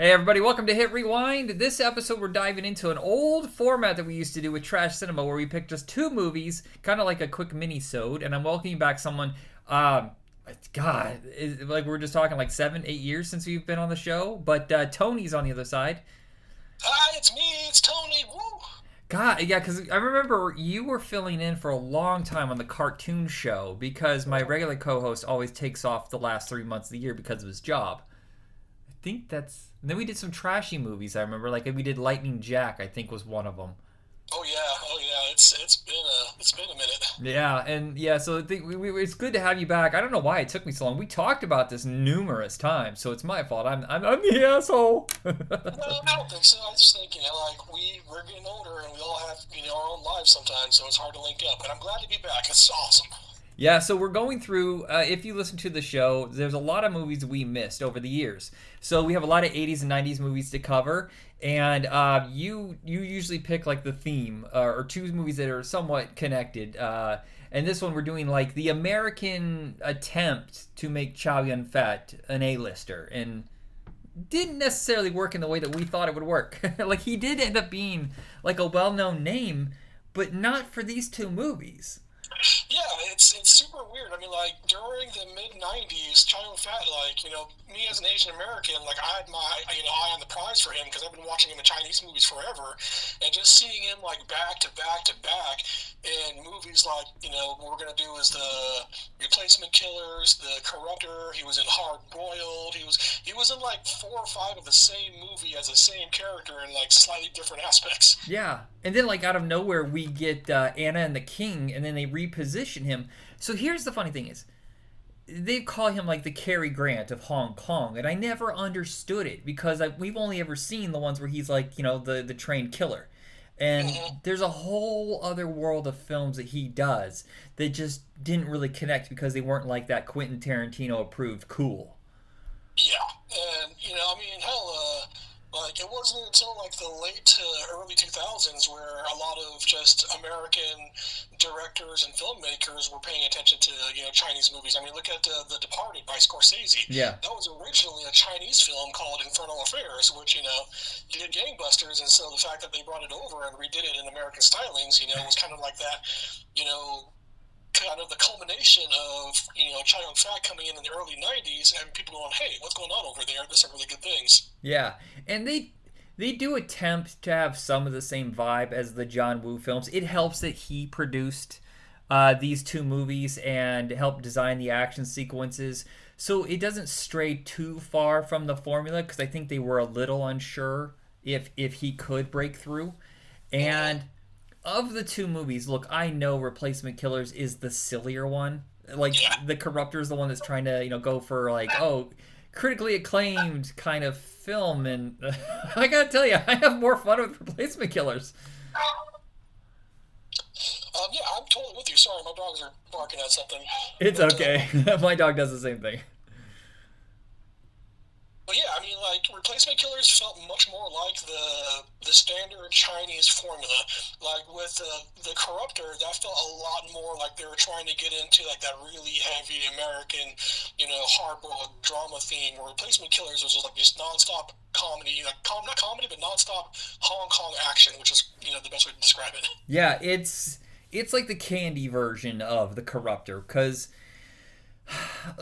Hey everybody, welcome to Hit Rewind. This episode we're diving into an old format that we used to do with Trash Cinema where we pick just two movies, kind of like a quick mini-sode, and I'm welcoming back someone um God, is, like we are just talking like seven, eight years since we've been on the show. But uh, Tony's on the other side. Hi, it's me. It's Tony. Woo. God, yeah, because I remember you were filling in for a long time on the cartoon show because my regular co-host always takes off the last three months of the year because of his job. I think that's and then we did some trashy movies. I remember, like we did Lightning Jack. I think was one of them. Oh yeah, oh yeah. It's it's been a it's been a minute. Yeah, and yeah, so the, we, we, it's good to have you back. I don't know why it took me so long. We talked about this numerous times, so it's my fault. I'm I'm, I'm the asshole. no, I don't think so. I just think you know, like we we're getting older and we all have you know our own lives sometimes, so it's hard to link up. But I'm glad to be back. It's awesome. Yeah, so we're going through. Uh, if you listen to the show, there's a lot of movies we missed over the years. So we have a lot of 80s and 90s movies to cover, and uh, you you usually pick like the theme uh, or two movies that are somewhat connected. Uh, and this one we're doing like the American attempt to make Chow Yun Fat an A-lister, and didn't necessarily work in the way that we thought it would work. like he did end up being like a well-known name, but not for these two movies. Yeah, it's it's super weird. I mean, like during the mid '90s, Chow Fat, like you know, me as an Asian American, like I had my you know eye on the prize for him because I've been watching him in Chinese movies forever, and just seeing him like back to back to back in movies like you know what we're gonna do is the Replacement Killers, the Corruptor. He was in Hard Boiled. He was he was in like four or five of the same movie as the same character in like slightly different aspects. Yeah, and then like out of nowhere we get uh, Anna and the King, and then they reposition him. So here's the funny thing is they call him like the Cary Grant of Hong Kong, and I never understood it because I, we've only ever seen the ones where he's like you know the the trained killer, and mm-hmm. there's a whole other world of films that he does that just didn't really connect because they weren't like that Quentin Tarantino approved cool. Yeah, and you know I mean it wasn't until like the late to early 2000s where a lot of just American directors and filmmakers were paying attention to you know Chinese movies. I mean, look at uh, The Departed by Scorsese. Yeah, that was originally a Chinese film called Infernal Affairs, which you know did gangbusters, and so the fact that they brought it over and redid it in American stylings, you know, was kind of like that, you know kind of the culmination of you know Chow Yun Fat coming in in the early '90s and people going, "Hey, what's going on over there? There's some really good things." Yeah, and they they do attempt to have some of the same vibe as the John Woo films. It helps that he produced uh, these two movies and helped design the action sequences, so it doesn't stray too far from the formula because I think they were a little unsure if if he could break through, and. Mm-hmm of the two movies, look, I know Replacement Killers is the sillier one. Like yeah. the Corruptor is the one that's trying to, you know, go for like, oh, critically acclaimed kind of film, and uh, I gotta tell you, I have more fun with Replacement Killers. Um, yeah, I'm totally with you. Sorry, my dogs are barking at something. It's okay. my dog does the same thing. But yeah, I mean, like replacement killers felt much more like the the standard Chinese formula. Like with uh, the corruptor, that felt a lot more like they were trying to get into like that really heavy American, you know, hardboiled drama theme. Where replacement killers was just like this nonstop comedy, like com- not comedy, but nonstop Hong Kong action, which is you know the best way to describe it. Yeah, it's it's like the candy version of the corruptor because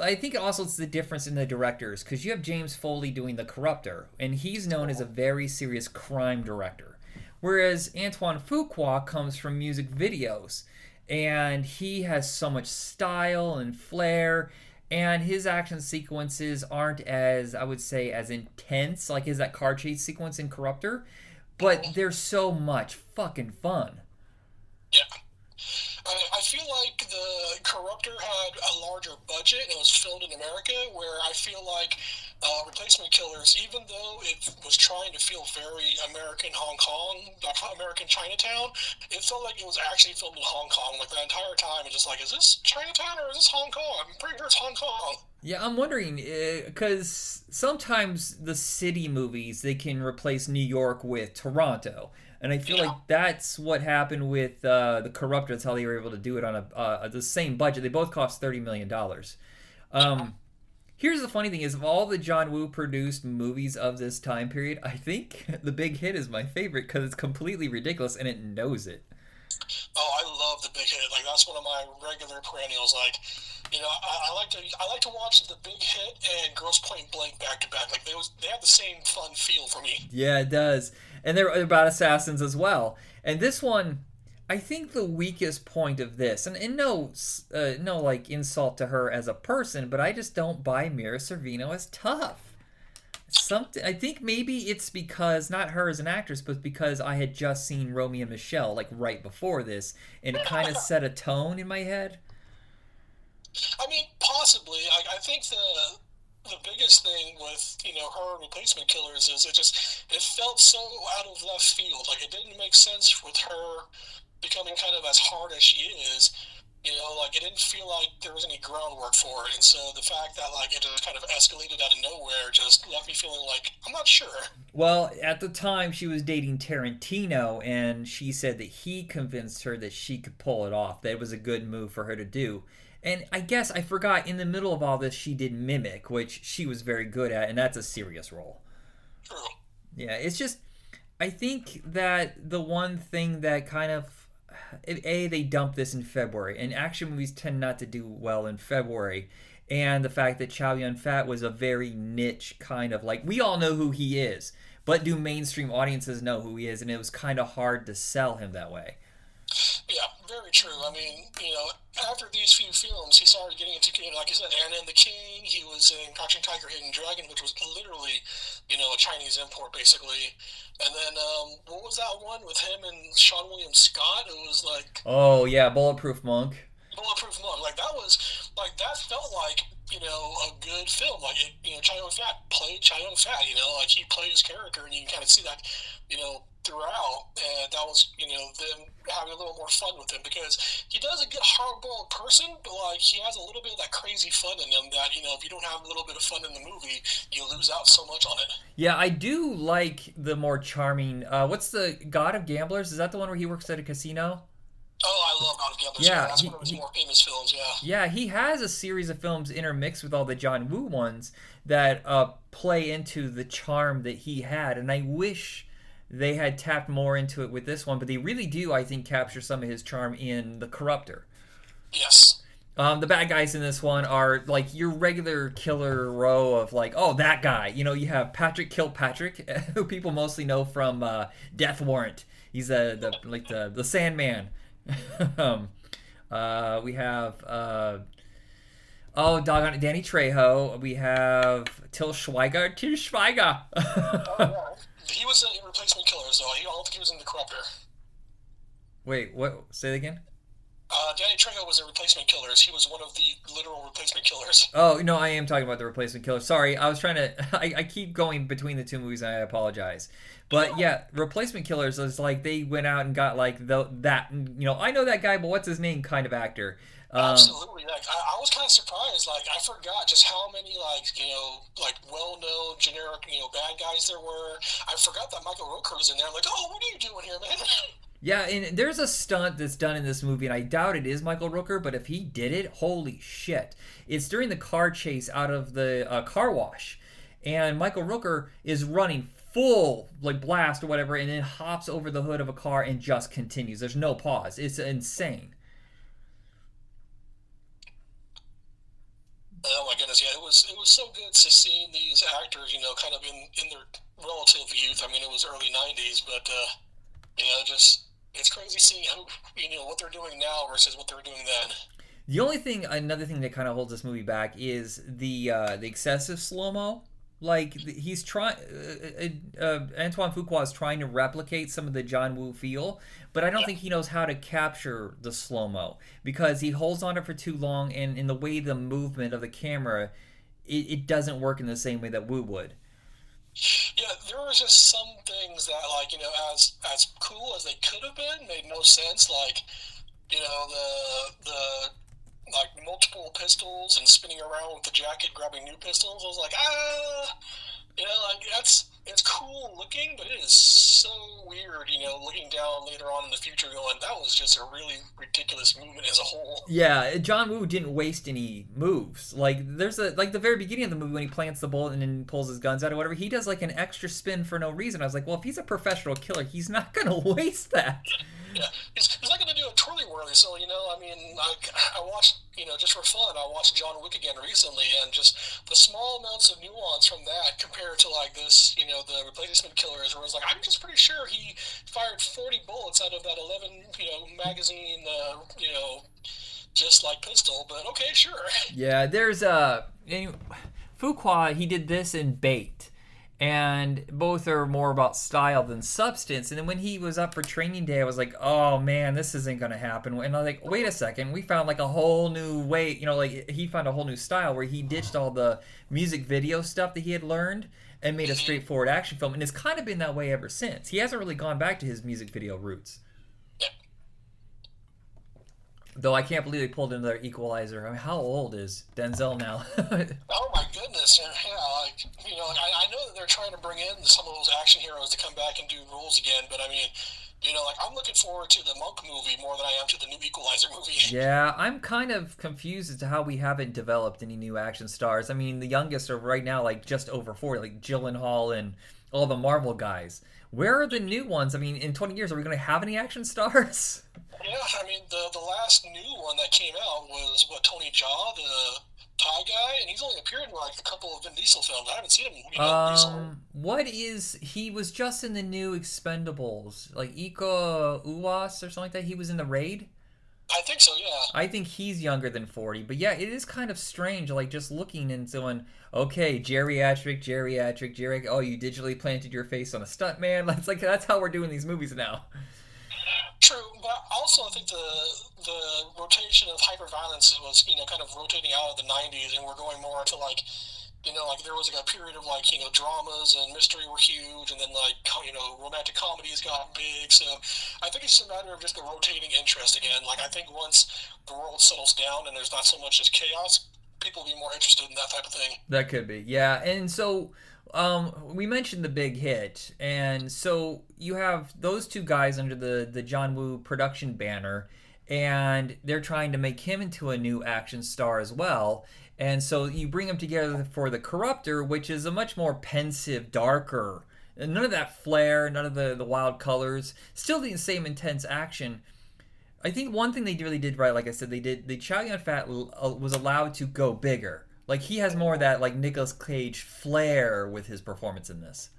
I think also it's the difference in the directors because you have James Foley doing The Corruptor, and he's known as a very serious crime director. Whereas Antoine Fuqua comes from music videos, and he has so much style and flair, and his action sequences aren't as, I would say, as intense, like is that car chase sequence in Corruptor, but they're so much fucking fun. Yeah. I, like the Corruptor had a larger budget and was filmed in America, where I feel like uh, Replacement Killers, even though it was trying to feel very American Hong Kong, American Chinatown, it felt like it was actually filmed in Hong Kong. Like the entire time, it's just like, is this Chinatown or is this Hong Kong? I'm pretty sure it's Hong Kong. Yeah, I'm wondering because uh, sometimes the city movies they can replace New York with Toronto and I feel yeah. like that's what happened with uh, the Corruptor. That's how they were able to do it on a uh, the same budget. They both cost thirty million dollars. Um, Here's the funny thing: is of all the John Woo produced movies of this time period, I think The Big Hit is my favorite because it's completely ridiculous and it knows it. Oh, I love The Big Hit. Like that's one of my regular perennials. Like, you know, I, I like to I like to watch The Big Hit and Grosse Pointe Blank back to back. Like they was they have the same fun feel for me. Yeah, it does, and they're about assassins as well. And this one, I think the weakest point of this, and, and no, uh, no like insult to her as a person, but I just don't buy Mira Sorvino as tough. Something I think maybe it's because not her as an actress, but because I had just seen Romy and Michele like right before this, and it kind of set a tone in my head. I mean, possibly. I, I think the the biggest thing with you know her replacement killers is it just it felt so out of left field. Like it didn't make sense with her becoming kind of as hard as she is, you know, like it didn't feel like there was any groundwork for it. And so the fact that like it just kind of escalated out of nowhere just left me feeling like I'm not sure. Well, at the time she was dating Tarantino and she said that he convinced her that she could pull it off. That it was a good move for her to do. And I guess I forgot in the middle of all this she did Mimic, which she was very good at, and that's a serious role. Yeah, it's just I think that the one thing that kind of a they dumped this in February, and action movies tend not to do well in February. And the fact that Chow Yun Fat was a very niche kind of like we all know who he is, but do mainstream audiences know who he is? And it was kind of hard to sell him that way. Yeah, very true. I mean, you know, after these few films, he started getting into, you know, like I said, Anna and the King. He was in Crouching Tiger, Hidden Dragon, which was literally, you know, a Chinese import, basically. And then, um, what was that one with him and Seann William Scott? It was like. Oh, yeah, Bulletproof Monk. Bulletproof Monk. Like, that was, like, that felt like, you know, a good film. Like, it, you know, Chow Yun Fat played Chow Yun Fat, you know, like, he played his character, and you can kind of see that, you know, throughout, and that was you know them having a little more fun with him because he does a good hardball person, but like he has a little bit of that crazy fun in him that you know if you don't have a little bit of fun in the movie, you lose out so much on it. Yeah, I do like the more charming. Uh, what's the God of Gamblers? Is that the one where he works at a casino? Oh, I love God of Gamblers. Yeah, that's he, one of his he, more famous films. Yeah. Yeah, he has a series of films intermixed with all the John Woo ones that uh, play into the charm that he had, and I wish they had tapped more into it with this one, but they really do, I think, capture some of his charm in The Corruptor. Yes. Um, the bad guys in this one are like your regular killer row of like, oh, that guy. You know, you have Patrick Kilpatrick, who people mostly know from uh, Death Warrant. He's a, the like the the Sandman. um, uh, we have uh, oh, doggone it, Danny Trejo. We have Till Schweiger. Till Schweiger. oh, yeah. He was a Replacement Killers, though. I don't think he was in The Corruptor. Wait, what? Say it again. Uh, Danny Trejo was a Replacement Killers. He was one of the literal replacement killers. Oh no, I am talking about the replacement killers. Sorry, I was trying to. I, I keep going between the two movies. and I apologize, but yeah, replacement killers is like they went out and got like the that you know I know that guy, but what's his name kind of actor. Um, Absolutely. Like I, I was kind of surprised. Like I forgot just how many like you know like well-known generic you know bad guys there were. I forgot that Michael Rooker was in there. I'm like, oh, what are you doing here, man? Yeah, and there's a stunt that's done in this movie, and I doubt it is Michael Rooker, but if he did it, holy shit! It's during the car chase out of the uh, car wash, and Michael Rooker is running full like blast or whatever, and then hops over the hood of a car and just continues. There's no pause. It's insane. Oh my goodness, yeah, it was it was so good to see these actors, you know, kind of in in their relative youth. I mean, it was early '90s, but uh, you know, just crazy seeing how you know what they're doing now versus what they were doing then. The only thing, another thing that kind of holds this movie back is the uh, the excessive slow mo. Like he's trying, uh, uh, uh, Antoine Fuqua is trying to replicate some of the John Woo feel, but I don't think he knows how to capture the slow mo because he holds on it for too long, and in the way the movement of the camera, it, it doesn't work in the same way that Woo would. Yeah, there were just some things that, like you know, as as cool as they could have been, made no sense. Like, you know, the the like multiple pistols and spinning around with the jacket, grabbing new pistols. I was like, ah, you know, like that's it's cool looking, but it is so weird, you know, looking down later on in the future going, that was just a really ridiculous movement as a whole. Yeah, John Woo didn't waste any moves. Like there's a like the very beginning of the movie when he plants the bullet and then pulls his guns out or whatever, he does like an extra spin for no reason. I was like, well, if he's a professional killer, he's not gonna waste that. Yeah, he's, he's not gonna do a twirly whirly. So you know, I mean, like I watched, you know, just for fun, I watched John Wick again recently, and just the small amounts of nuance from that compared to like this, you know, the replacement killers, where it's like I'm just pretty sure he fired 40 bullets out of that 11, you know, magazine, uh, you know, just like pistol. But okay, sure. Yeah, there's a uh, Fuqua. He did this in Bait and both are more about style than substance. And then when he was up for training day, I was like, oh man, this isn't gonna happen. And I was like, wait a second, we found like a whole new way, you know, like he found a whole new style where he ditched all the music video stuff that he had learned and made a mm-hmm. straightforward action film. And it's kind of been that way ever since. He hasn't really gone back to his music video roots. Though I can't believe they pulled another Equalizer. I mean, how old is Denzel now? oh my goodness! And, yeah, like you know, I, I know that they're trying to bring in some of those action heroes to come back and do roles again, but I mean, you know, like I'm looking forward to the Monk movie more than I am to the new Equalizer movie. Yeah, I'm kind of confused as to how we haven't developed any new action stars. I mean, the youngest are right now like just over 40, like Gyllenhaal and all the Marvel guys. Where are the new ones? I mean, in 20 years, are we going to have any action stars? Yeah, I mean, the the last new one that came out was what Tony Jaa, the Thai guy, and he's only appeared in like a couple of Vin Diesel films. I haven't seen him. You know, um, what is he was just in the new Expendables, like Iko Uwais or something like that. He was in the Raid. I think so, yeah. I think he's younger than 40. But yeah, it is kind of strange, like just looking and going, okay, geriatric, geriatric, geriatric. Oh, you digitally planted your face on a stunt man. That's like that's how we're doing these movies now. True, but also I think the the rotation of hyperviolence was you know kind of rotating out of the '90s, and we're going more to like you know, like there was like a period of like you know dramas and mystery were huge, and then like you know romantic comedies got big. So I think it's just a matter of just the rotating interest again. Like I think once the world settles down and there's not so much as chaos, people will be more interested in that type of thing. That could be, yeah. And so um, we mentioned the big hit, and so you have those two guys under the the John Woo production banner, and they're trying to make him into a new action star as well. And so you bring them together for the Corruptor, which is a much more pensive, darker, none of that flair, none of the, the wild colors, still the same intense action. I think one thing they really did right, like I said, they did the Chow Yun Fat uh, was allowed to go bigger. Like he has more of that like Nicolas Cage flair with his performance in this.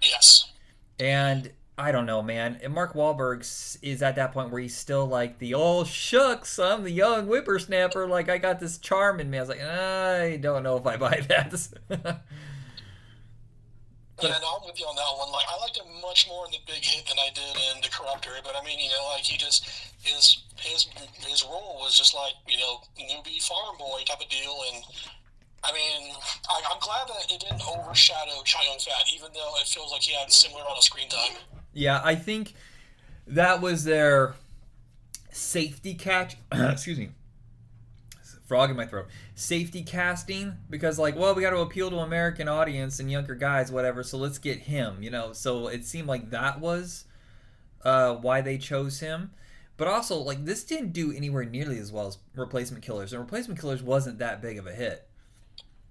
Yes. And I don't know, man. And Mark Wahlberg is at that point where he's still like the old shucks. I'm the young whippersnapper. Like I got this charm in me. I was like, I don't know if I buy that. Yeah, no, I'm with you on that one. Like, I liked him much more in the Big Hit than I did in the Corruptor. But I mean, you know, like he just his his his role was just like you know newbie farm boy type of deal, and I mean, I, am glad that it didn't overshadow Chow Yun Fat, even though it feels like he had similar amount of screen time. Yeah, I think that was their safety catch. excuse me. Frog in my throat. Safety casting because like, well, we got to appeal to American audience and younger guys, whatever. So let's get him. You know, so it seemed like that was uh, why they chose him. But also, like, this didn't do anywhere nearly as well as Replacement Killers, and Replacement Killers wasn't that big of a hit.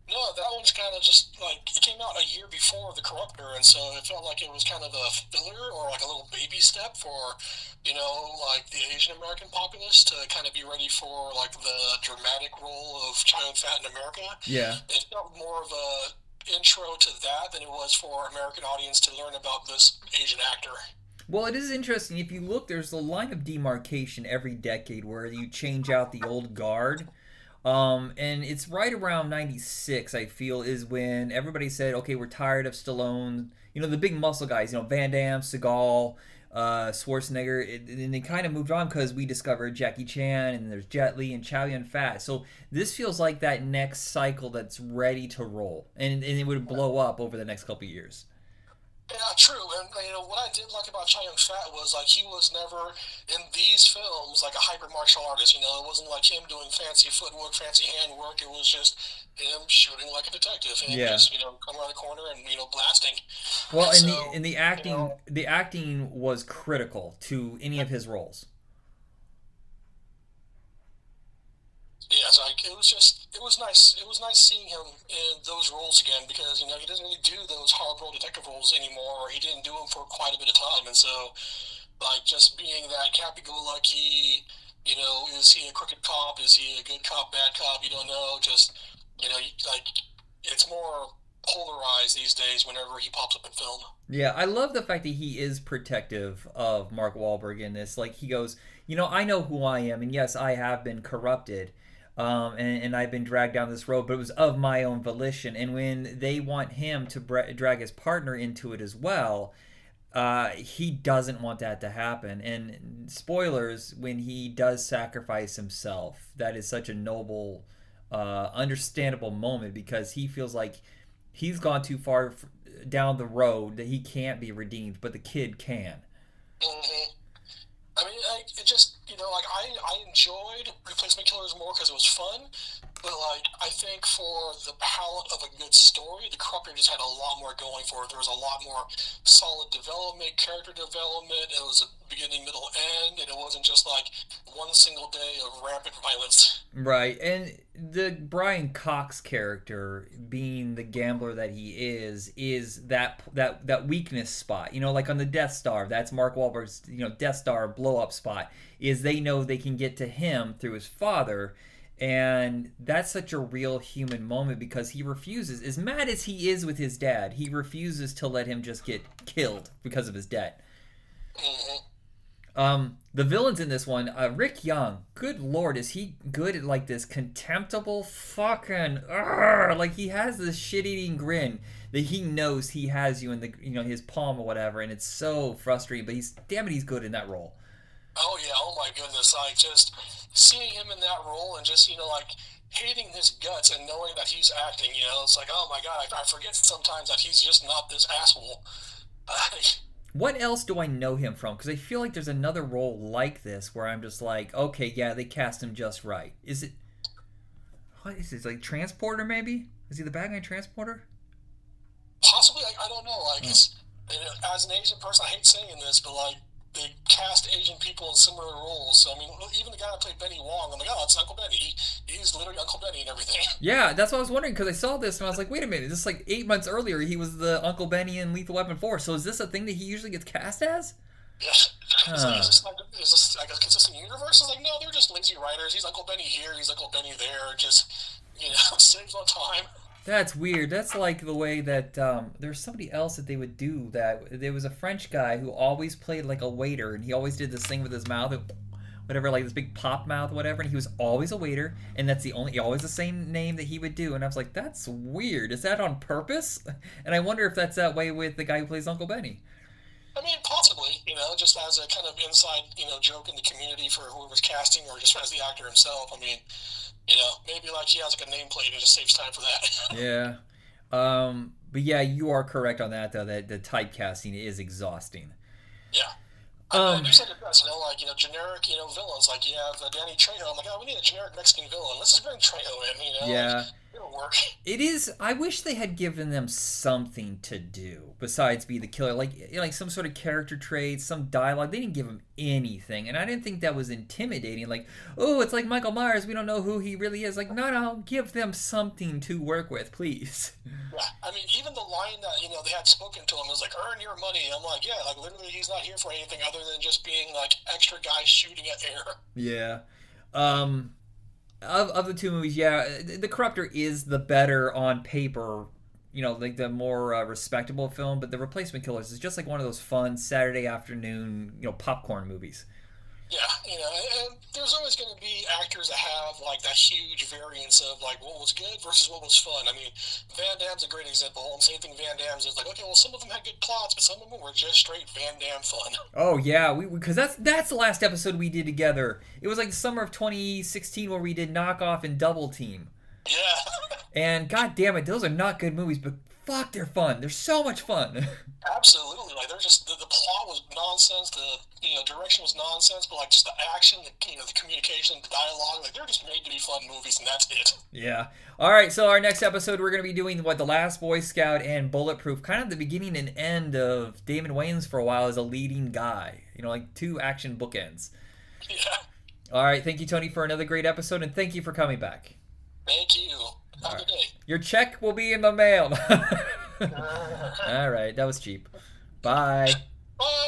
No, that one's kind of just like out a year before the Corruptor, and so it felt like it was kind of a filler or like a little baby step for, you know, like the Asian American populace to kind of be ready for like the dramatic role of Yun Fat in America. Yeah, it felt more of a intro to that than it was for American audience to learn about this Asian actor. Well, it is interesting. If you look, there's a line of demarcation every decade where you change out the old guard um, and it's right around 96, I feel, is when everybody said, okay, we're tired of Stallone. You know, the big muscle guys, you know, Van Damme, Seagal, uh, Schwarzenegger. It, and they kind of moved on because we discovered Jackie Chan and there's Jet Li and Chow Yun Fat. So this feels like that next cycle that's ready to roll. And, and it would blow up over the next couple years. Yeah, true. And you know what I did like about Chow Yun Fat was like he was never in these films like a hyper martial artist. You know, it wasn't like him doing fancy footwork, fancy handwork. It was just him shooting like a detective and Yeah. just you know come around the corner and you know blasting. Well, and So, the and the acting know- the acting was critical to any of his roles. Yeah, so like it was just it was nice. It was nice seeing him in those roles again because you know he doesn't really do those hard role detective roles anymore. Or he didn't do them for quite a bit of time, and so like just being that happy-go-lucky, you know, is he a crooked cop? Is he a good cop, bad cop? You don't know. Just you know, like it's more polarized these days whenever he pops up in film. Yeah, I love the fact that he is protective of Mark Wahlberg in this. Like he goes, you know, I know who I am, and yes, I have been corrupted, um, and, and I've been dragged down this road, but it was of my own volition. And when they want him to drag his partner into it as well, uh, he doesn't want that to happen. And spoilers, when he does sacrifice himself, that is such a noble, uh, understandable moment because he feels like he's gone too far f- down the road that he can't be redeemed, but the kid can. hmm I mean, I, it just know, like I I enjoyed Replacement Killers more because it was fun, but like I think for the palette of a good story, The Corruptor just had a lot more going for it. There was a lot more solid development, character development. It was a beginning, middle, end, and it wasn't just like one single day of rampant violence. Right, and the Brian Cox character, being the gambler that he is, is that that that weakness spot. You know, like on the Death Star, that's Mark Wahlberg's you know Death Star blow up spot. Is they know they can get to him through his father, and that's such a real human moment because he refuses. As mad as he is with his dad, he refuses to let him just get killed because of his debt. hmm Um, the villains in this one, uh, Ric Young. Good lord, is he good at like this contemptible fucking Urgh, like he has this shit-eating grin that he knows he has you in the you know his palm or whatever, and it's so frustrating. But he's damn it, he's good in that role. Oh yeah, oh my goodness! Like just seeing him in that role and just you know like hating his guts and knowing that he's acting. You know, it's like oh my god, I, I forget sometimes that he's just not this asshole. What else do I know him from? Because I feel like there's another role like this where I'm just like, okay, yeah, they cast him just right. Is it? What is it? Like transporter? Maybe? Is he the bad guy in transporter? Possibly, I, I don't know. Like hmm. know, as an Asian person, I hate saying this, but like they cast Asian people in similar roles. So I mean, even the guy that played Benny Wong, I'm like, oh, it's Uncle Benny. He, he's literally Uncle Benny and everything. Yeah, that's what I was wondering because I saw this and I was like, wait a minute, this is like eight months earlier. He was the Uncle Benny in Lethal Weapon 4. So is this a thing that he usually gets cast as? Yeah. Huh. like, is this, like, is this like a consistent universe? It's like, no, they're just lazy writers. He's Uncle Benny here, he's Uncle Benny there. Just, you know, saves on time. That's weird. That's like the way that um, there's somebody else that they would do that. There was a French guy who always played like a waiter, and he always did this thing with his mouth, whatever, like this big pop mouth, whatever. And he was always a waiter, and that's the only, always the same name that he would do. And I was like, that's weird. Is that on purpose? And I wonder if that's that way with the guy who plays Uncle Benny. I mean, possibly, you know, just as a kind of inside, you know, joke in the community for whoever's casting or just as the actor himself. I mean, you know, maybe like he has like a nameplate and it just saves time for that. Yeah. Um, but yeah, you are correct on that though. That the typecasting is exhausting. yeah. Um, you said it best, you know, like, you know, generic, you know, villains. Like you have uh, Danny Trejo. I'm like, oh, we need a generic Mexican villain. Let's just bring Trejo in, you know? Yeah. Like, work. It is. I wish they had given them something to do besides be the killer, like you know, like some sort of character traits, some dialogue. They didn't give him anything, and I didn't think that was intimidating. Like, oh, it's like Michael Myers. We don't know who he really is. Like, no, no, give them something to work with, please. Yeah, I mean, even the line that you know they had spoken to him was like, "Earn your money." I'm like, yeah, like literally, he's not here for anything other than just being like extra guy shooting at air. Yeah. Um, of of the two movies, yeah, the, Corruptor is the better on paper. You know, like the more uh, respectable film, but the Replacement Killers is just like one of those fun Saturday afternoon, you know, popcorn movies. Yeah, you know, and, there's always going to be actors that have like that huge variance of like what was good versus what was fun. I mean, Van Damme's a great example. And same thing, Van Damme's is like, okay, well, some of them had good plots, but some of them were just straight Van Damme fun. Oh yeah, we because that's that's the last episode we did together. It was like the summer of 2016 where we did Knockoff and Double Team. Yeah, And god damn it, those are not good movies, but fuck, they're fun. They're so much fun. Absolutely, like they're just the, the plot was nonsense, the you know direction was nonsense, but like just the action, the you know the communication, the dialogue, like they're just made to be fun movies, and that's it. Yeah. All right. So our next episode, we're gonna be doing what the Last Boy Scout and Bulletproof, kind of the beginning and end of Damon Wayans for a while as a leading guy. You know, like two action bookends. Yeah. All right. Thank you, Tony, for another great episode, and thank you for coming back. Thank you. Have a good day. Your check will be in the mail. All right. That was cheap. Bye. Bye.